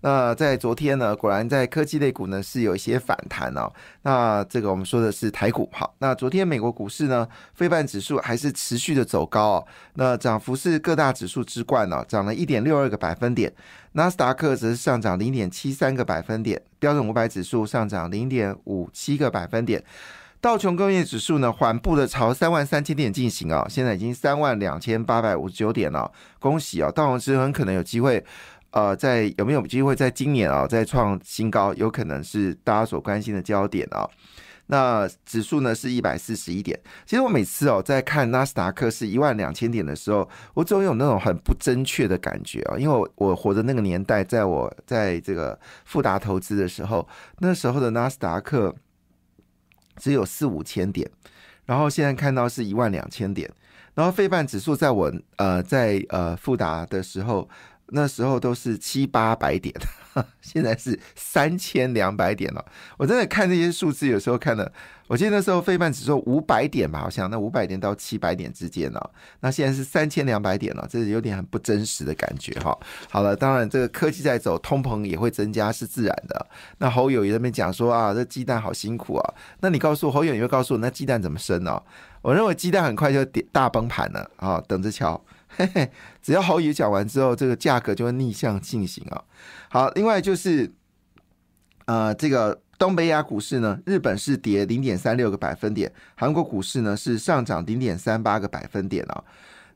那在昨天呢，果然在科技类股呢是有一些反弹哦。那这个我们说的是台股好。那昨天美国股市呢，非半指数还是持续的走高哦。那涨幅是各大指数之冠哦，涨了一点六二个百分点。纳斯达克则是上涨零点七三个百分点，标准五百指数上涨零点五七个百分点。道琼工业指数呢，缓步的朝三万三千点进行啊，现在已经三万两千八百五十九点了，恭喜啊！道琼斯很可能有机会。呃，在有没有机会在今年啊再创新高？有可能是大家所关心的焦点啊。那指数呢是一百四十一点。其实我每次哦在看纳斯达克是一万两千点的时候，我总有那种很不正确的感觉啊。因为我我活的那个年代，在我在这个富达投资的时候，那时候的纳斯达克只有四五千点，然后现在看到是一万两千点，然后费半指数在我呃在呃富达的时候。那时候都是七八百点，现在是三千两百点了。我真的看这些数字，有时候看了，我记得那时候费半指数五百点吧，好像那五百点到七百点之间呢。那现在是三千两百点了，这是有点很不真实的感觉哈。好了，当然这个科技在走，通膨也会增加，是自然的。那侯友也那边讲说啊，这鸡蛋好辛苦啊。那你告诉侯友，你会告诉我那鸡蛋怎么生呢？我认为鸡蛋很快就跌大崩盘了啊，等着瞧。嘿嘿，只要好语讲完之后，这个价格就会逆向进行啊。好，另外就是，呃，这个东北亚股市呢，日本是跌零点三六个百分点，韩国股市呢是上涨零点三八个百分点啊。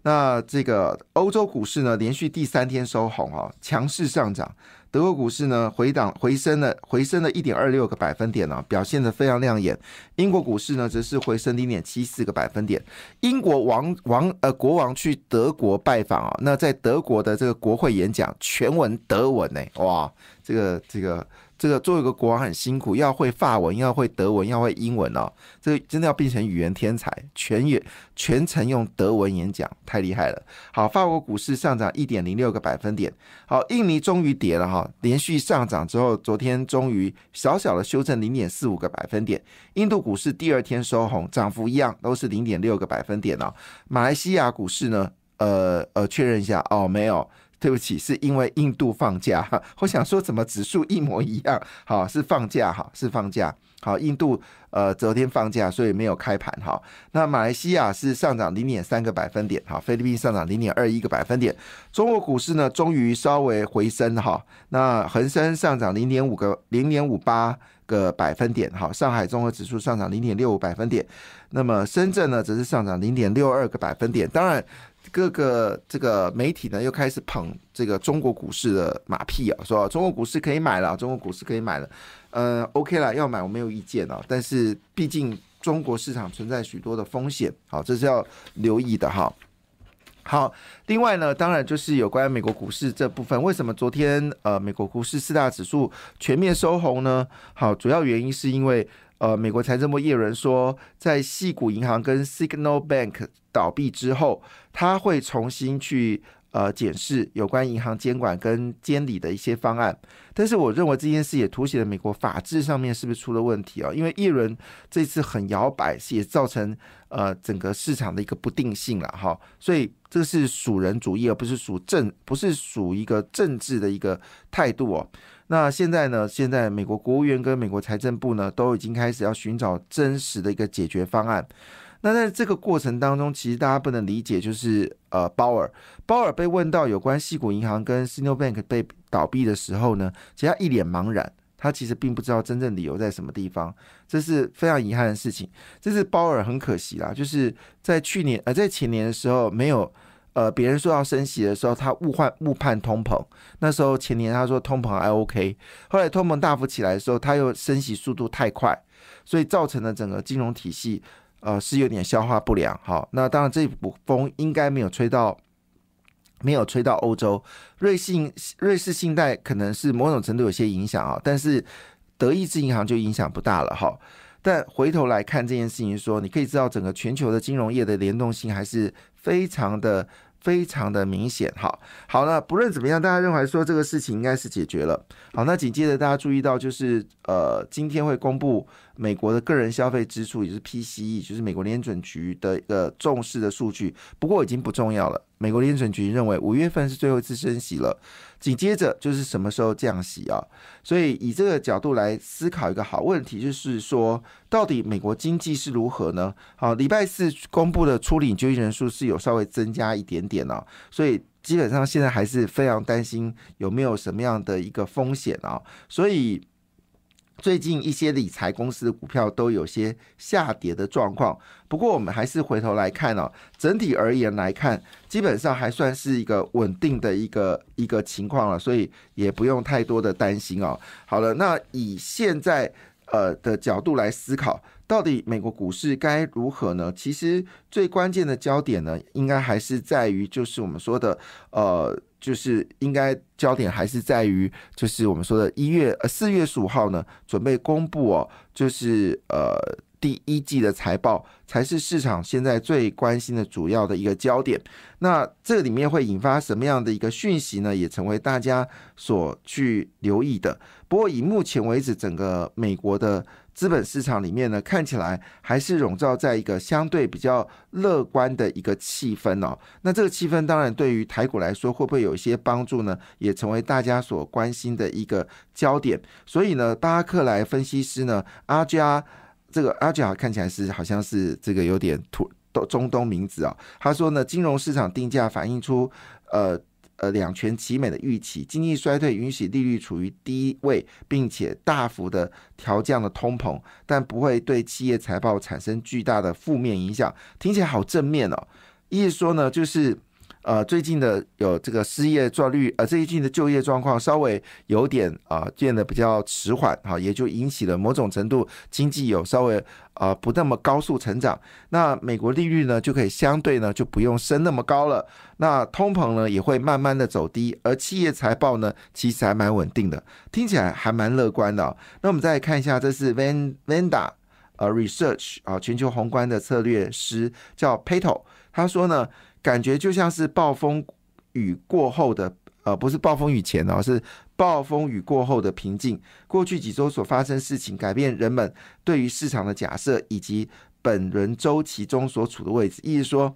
那这个欧洲股市呢，连续第三天收红啊，强势上涨。德国股市呢回档回升了，回升了一点二六个百分点呢，表现的非常亮眼。英国股市呢则是回升零点七四个百分点。英国王王呃国王去德国拜访啊，那在德国的这个国会演讲全文德文呢，哇，这个这个。这个作为一个国王很辛苦，要会法文，要会德文，要会英文哦。这个真的要变成语言天才，全也全程用德文演讲，太厉害了。好，法国股市上涨一点零六个百分点。好，印尼终于跌了哈，连续上涨之后，昨天终于小小的修正零点四五个百分点。印度股市第二天收红，涨幅一样都是零点六个百分点哦。马来西亚股市呢？呃呃，确认一下哦，没有。对不起，是因为印度放假。我想说，怎么指数一模一样？好，是放假哈，是放假。好，印度呃昨天放假，所以没有开盘哈。那马来西亚是上涨零点三个百分点，哈，菲律宾上涨零点二一个百分点。中国股市呢，终于稍微回升哈。那恒生上涨零点五个零点五八个百分点，哈。上海综合指数上涨零点六五百分点。那么深圳呢，则是上涨零点六二个百分点。当然。各个这个媒体呢，又开始捧这个中国股市的马屁啊，说中国股市可以买了，中国股市可以买了，呃，OK 了，要买我没有意见啊，但是毕竟中国市场存在许多的风险，好，这是要留意的哈。好，另外呢，当然就是有关美国股市这部分，为什么昨天呃美国股市四大指数全面收红呢？好，主要原因是因为。呃，美国财政部业人说，在细谷银行跟 Signal Bank 倒闭之后，他会重新去呃检视有关银行监管跟监理的一些方案。但是，我认为这件事也凸显了美国法治上面是不是出了问题啊？因为叶伦这次很摇摆，也造成呃整个市场的一个不定性了哈。所以，这是属人主义，而不是属政，不是属一个政治的一个态度哦。那现在呢？现在美国国务院跟美国财政部呢，都已经开始要寻找真实的一个解决方案。那在这个过程当中，其实大家不能理解，就是呃，鲍尔，鲍尔被问到有关西谷银行跟 s i n o Bank 被倒闭的时候呢，其实他一脸茫然，他其实并不知道真正理由在什么地方，这是非常遗憾的事情。这是鲍尔很可惜啦，就是在去年呃，在前年的时候没有。呃，别人说要升息的时候，他误判误判通膨。那时候前年他说通膨还 OK，后来通膨大幅起来的时候，他又升息速度太快，所以造成了整个金融体系呃是有点消化不良。好，那当然这股风应该没有吹到，没有吹到欧洲。瑞信瑞士信贷可能是某种程度有些影响啊，但是德意志银行就影响不大了哈。但回头来看这件事情，说你可以知道整个全球的金融业的联动性还是。非常的非常的明显。好，好了，不论怎么样，大家认为说这个事情应该是解决了。好，那紧接着大家注意到，就是呃，今天会公布美国的个人消费支出，也就是 PCE，就是美国联准局的一个重视的数据。不过已经不重要了。美国联准局认为五月份是最后一次升息了，紧接着就是什么时候降息啊？所以以这个角度来思考一个好问题，就是说到底美国经济是如何呢？好，礼拜四公布的初领就业人数是有稍微增加一点点哦，所以基本上现在还是非常担心有没有什么样的一个风险啊，所以。最近一些理财公司的股票都有些下跌的状况，不过我们还是回头来看哦，整体而言来看，基本上还算是一个稳定的一个一个情况了，所以也不用太多的担心哦。好了，那以现在呃的角度来思考，到底美国股市该如何呢？其实最关键的焦点呢，应该还是在于就是我们说的呃。就是应该焦点还是在于，就是我们说的一月呃四月十五号呢，准备公布哦，就是呃第一季的财报才是市场现在最关心的主要的一个焦点。那这里面会引发什么样的一个讯息呢？也成为大家所去留意的。不过以目前为止，整个美国的。资本市场里面呢，看起来还是笼罩在一个相对比较乐观的一个气氛哦。那这个气氛当然对于台股来说，会不会有一些帮助呢？也成为大家所关心的一个焦点。所以呢，巴克莱分析师呢，阿加这个阿加看起来是好像是这个有点土中东名字啊。他说呢，金融市场定价反映出呃。呃，两全其美的预期，经济衰退允许利率处于低位，并且大幅的调降了通膨，但不会对企业财报产生巨大的负面影响。听起来好正面哦，意思说呢，就是。呃，最近的有这个失业状率，呃，最近的就业状况稍微有点啊变得比较迟缓，哈，也就引起了某种程度经济有稍微啊不那么高速成长。那美国利率呢就可以相对呢就不用升那么高了。那通膨呢也会慢慢的走低，而企业财报呢其实还蛮稳定的，听起来还蛮乐观的。那我们再看一下，这是 Van Vanda 呃 Research 啊全球宏观的策略师叫 Pato，他说呢。感觉就像是暴风雨过后的，呃，不是暴风雨前哦，是暴风雨过后的平静。过去几周所发生事情，改变人们对于市场的假设以及本轮周期中所处的位置，意思说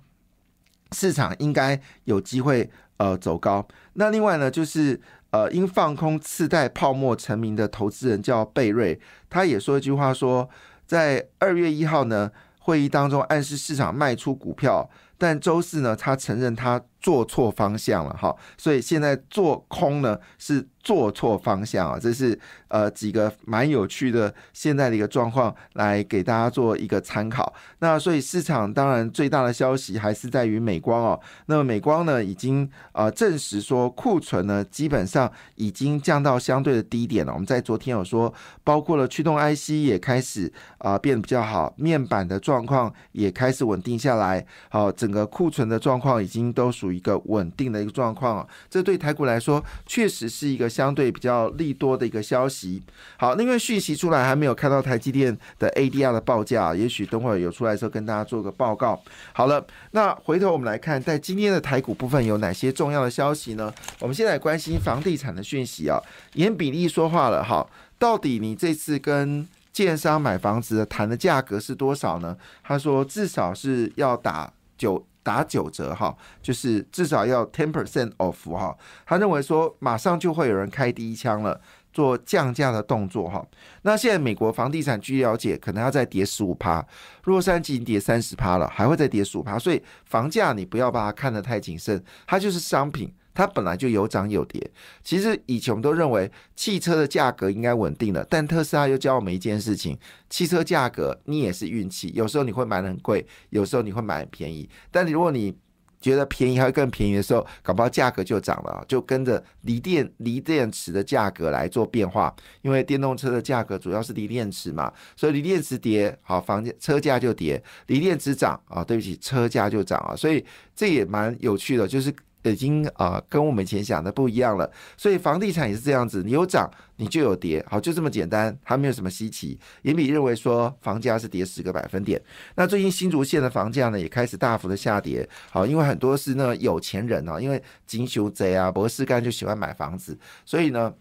市场应该有机会呃走高。那另外呢，就是呃因放空次贷泡沫成名的投资人叫贝瑞，他也说一句话说，在二月一号呢会议当中暗示市场卖出股票。但周四呢，他承认他做错方向了哈，所以现在做空呢是做错方向啊，这是呃几个蛮有趣的现在的一个状况，来给大家做一个参考。那所以市场当然最大的消息还是在于美光哦，那么美光呢已经呃证实说库存呢基本上已经降到相对的低点了。我们在昨天有说，包括了驱动 IC 也开始啊变得比较好，面板的状况也开始稳定下来，好。整个库存的状况已经都属于一个稳定的一个状况啊，这对台股来说确实是一个相对比较利多的一个消息。好，因为讯息出来还没有看到台积电的 ADR 的报价，也许等会有出来的时候跟大家做个报告。好了，那回头我们来看，在今天的台股部分有哪些重要的消息呢？我们现在关心房地产的讯息啊，严比例说话了哈，到底你这次跟建商买房子谈的价格是多少呢？他说至少是要打。九打九折哈，就是至少要 ten percent off 哈。他认为说马上就会有人开第一枪了，做降价的动作哈。那现在美国房地产据了解，可能要再跌十五趴，洛杉矶已经跌三十趴了，还会再跌十五趴。所以房价你不要把它看得太谨慎，它就是商品。它本来就有涨有跌，其实以前我们都认为汽车的价格应该稳定的，但特斯拉又教我们一件事情：汽车价格你也是运气，有时候你会买的很贵，有时候你会买很便宜。但如果你觉得便宜还会更便宜的时候，搞不好价格就涨了，就跟着锂电锂电池的价格来做变化。因为电动车的价格主要是锂电池嘛，所以锂电池跌，好房价车价就跌；锂电池涨啊，对不起，车价就涨啊。所以这也蛮有趣的，就是。已经啊跟我们以前想的不一样了。所以房地产也是这样子，你有涨你就有跌，好就这么简单，它没有什么稀奇。严比认为说房价是跌十个百分点。那最近新竹县的房价呢也开始大幅的下跌，好，因为很多是那有钱人啊，因为金修贼啊、博士干就喜欢买房子，所以呢。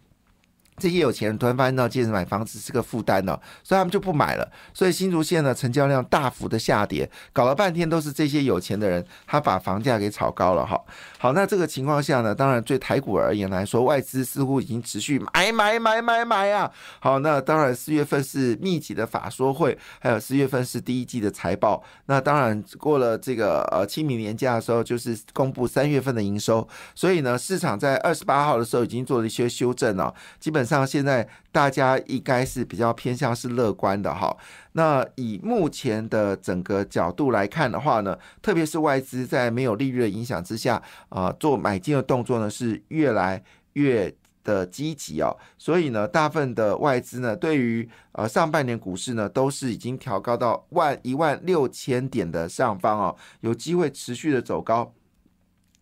这些有钱人突然发现到，其实买房子是个负担呢，所以他们就不买了。所以新竹县呢，成交量大幅的下跌，搞了半天都是这些有钱的人，他把房价给炒高了哈。好，那这个情况下呢，当然对台股而言来说，外资似乎已经持续买买买买买啊。好，那当然四月份是密集的法说会，还有四月份是第一季的财报。那当然过了这个呃清明年假的时候，就是公布三月份的营收。所以呢，市场在二十八号的时候已经做了一些修正了，基本。上现在大家应该是比较偏向是乐观的哈。那以目前的整个角度来看的话呢，特别是外资在没有利率的影响之下啊，做买进的动作呢是越来越的积极哦。所以呢，大部分的外资呢，对于呃上半年股市呢，都是已经调高到万一万六千点的上方哦，有机会持续的走高。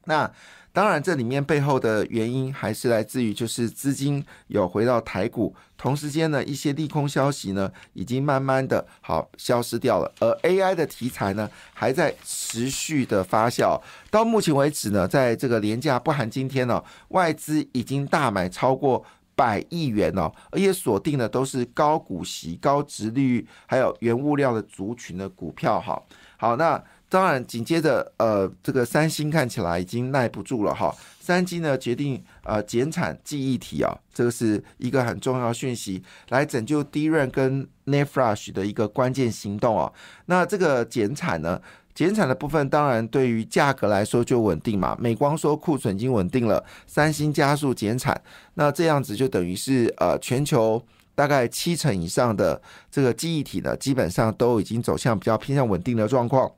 那当然，这里面背后的原因还是来自于，就是资金有回到台股，同时间呢，一些利空消息呢，已经慢慢的好消失掉了，而 AI 的题材呢，还在持续的发酵。到目前为止呢，在这个廉价不含今天呢，外资已经大买超过百亿元哦，而且锁定的都是高股息、高值率，还有原物料的族群的股票。哈，好，那。当然，紧接着，呃，这个三星看起来已经耐不住了哈。三星呢决定呃减产记忆体啊，这个是一个很重要讯息，来拯救 DRAM 跟 NAND Flash 的一个关键行动啊。那这个减产呢，减产的部分当然对于价格来说就稳定嘛。美光说库存已经稳定了，三星加速减产，那这样子就等于是呃全球大概七成以上的这个记忆体呢，基本上都已经走向比较偏向稳定的状况。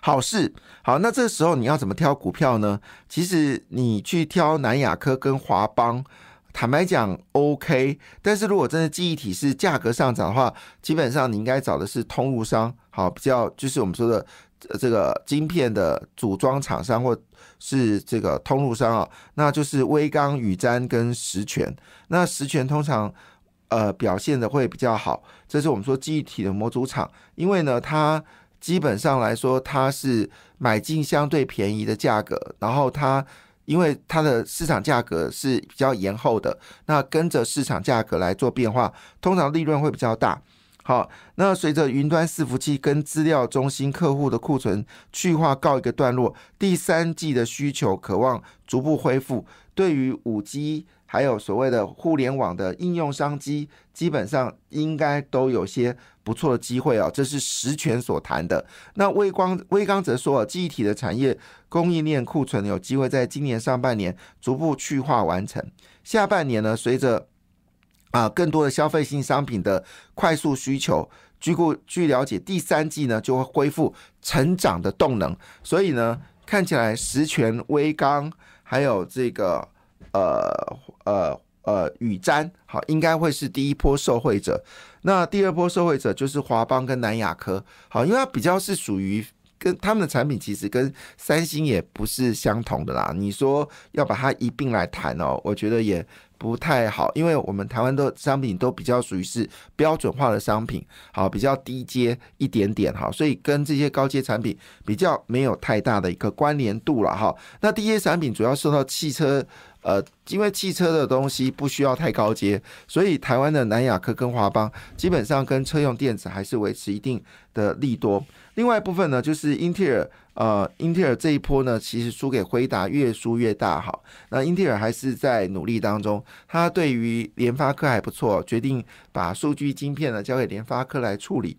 好事，好，那这时候你要怎么挑股票呢？其实你去挑南亚科跟华邦，坦白讲 OK，但是如果真的记忆体是价格上涨的话，基本上你应该找的是通路商，好，比较就是我们说的这个晶片的组装厂商或是这个通路商啊，那就是微刚、宇瞻跟实权。那实权通常呃表现的会比较好，这是我们说记忆体的模组厂，因为呢它。基本上来说，它是买进相对便宜的价格，然后它因为它的市场价格是比较延后的，那跟着市场价格来做变化，通常利润会比较大。好，那随着云端伺服器跟资料中心客户的库存去化告一个段落，第三季的需求渴望逐步恢复，对于五 G。还有所谓的互联网的应用商机，基本上应该都有些不错的机会啊，这是实权所谈的。那微光微刚则说，记忆体的产业供应链库存有机会在今年上半年逐步去化完成，下半年呢，随着啊更多的消费性商品的快速需求，据顾据了解，第三季呢就会恢复成长的动能。所以呢，看起来实权微刚还有这个。呃呃呃，宇瞻好，应该会是第一波受惠者。那第二波受惠者就是华邦跟南亚科，好，因为它比较是属于跟他们的产品其实跟三星也不是相同的啦。你说要把它一并来谈哦，我觉得也。不太好，因为我们台湾的商品都比较属于是标准化的商品，好比较低阶一点点哈，所以跟这些高阶产品比较没有太大的一个关联度了哈。那低阶产品主要受到汽车，呃，因为汽车的东西不需要太高阶，所以台湾的南亚科跟华邦基本上跟车用电子还是维持一定的利多。另外一部分呢，就是英特尔。呃，英特尔这一波呢，其实输给辉达越输越大哈。那英特尔还是在努力当中，他对于联发科还不错，决定把数据晶片呢交给联发科来处理。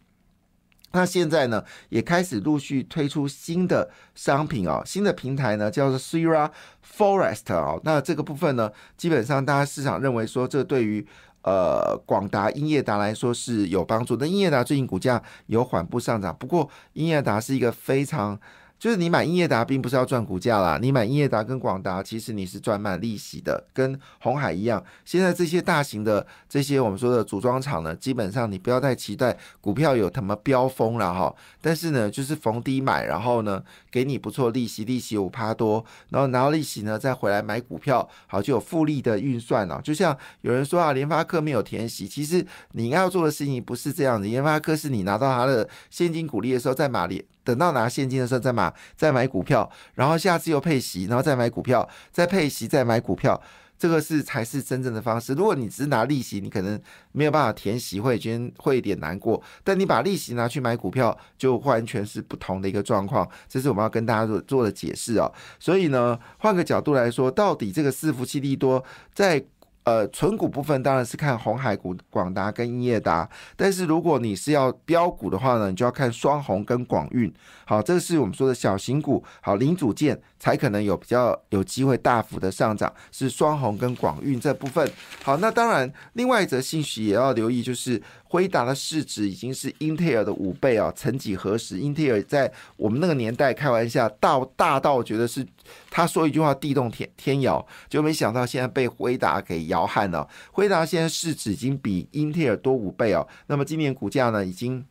那现在呢，也开始陆续推出新的商品哦，新的平台呢叫做 Sierra Forest 哦。那这个部分呢，基本上大家市场认为说，这对于呃，广达、英业达来说是有帮助。那英业达最近股价有缓步上涨，不过英业达是一个非常就是你买英业达并不是要赚股价啦，你买英业达跟广达，其实你是赚满利息的，跟红海一样。现在这些大型的这些我们说的组装厂呢，基本上你不要太期待股票有什么飙风了哈。但是呢，就是逢低买，然后呢给你不错利息，利息五趴多，然后拿到利息呢再回来买股票，好就有复利的运算了。就像有人说啊，联发科没有填息，其实你应该要做的事情不是这样子，联发科是你拿到它的现金股利的时候再买。等到拿现金的时候再买，再买股票，然后下次又配息，然后再买股票，再配息，再买股票，这个是才是真正的方式。如果你只是拿利息，你可能没有办法填息，会觉得会有点难过。但你把利息拿去买股票，就完全是不同的一个状况。这是我们要跟大家做做的解释哦。所以呢，换个角度来说，到底这个伺服器利多在。呃，纯股部分当然是看红海股、广达跟英业达，但是如果你是要标股的话呢，你就要看双红跟广运。好，这是我们说的小型股，好零组件才可能有比较有机会大幅的上涨，是双红跟广运这部分。好，那当然另外一则信息也要留意，就是。辉达的市值已经是英特尔的五倍啊！曾几何时，英特尔在我们那个年代开玩笑，大大到觉得是他说一句话地动天天摇，就没想到现在被辉达给摇撼了。辉达现在市值已经比英特尔多五倍哦。那么今年股价呢，已经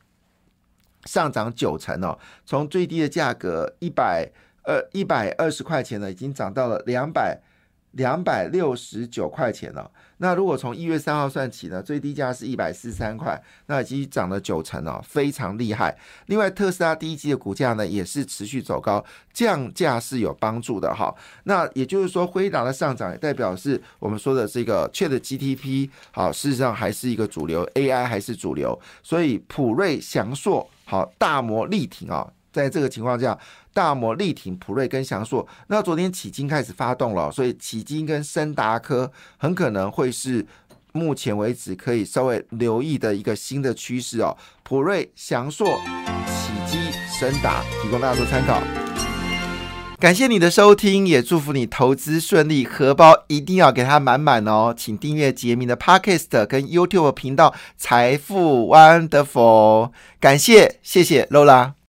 上涨九成哦，从最低的价格一百二一百二十块钱呢，已经涨到了两百两百六十九块钱了。那如果从一月三号算起呢，最低价是一百四十三块，那已经涨了九成哦，非常厉害。另外，特斯拉第一季的股价呢也是持续走高，降价是有帮助的哈。那也就是说，辉达的上涨也代表是我们说的这个 Chat GTP 好，事实上还是一个主流，AI 还是主流，所以普瑞、翔硕好，大摩力挺啊。在这个情况下，大摩力挺普瑞跟翔硕。那昨天起金开始发动了，所以起金跟森达科很可能会是目前为止可以稍微留意的一个新的趋势哦。普瑞、翔硕、起基、森达，提供大家做参考。感谢你的收听，也祝福你投资顺利，荷包一定要给它满满哦。请订阅杰明的 Podcast 跟 YouTube 频道财富 Wonderful。感谢，谢谢 Lola。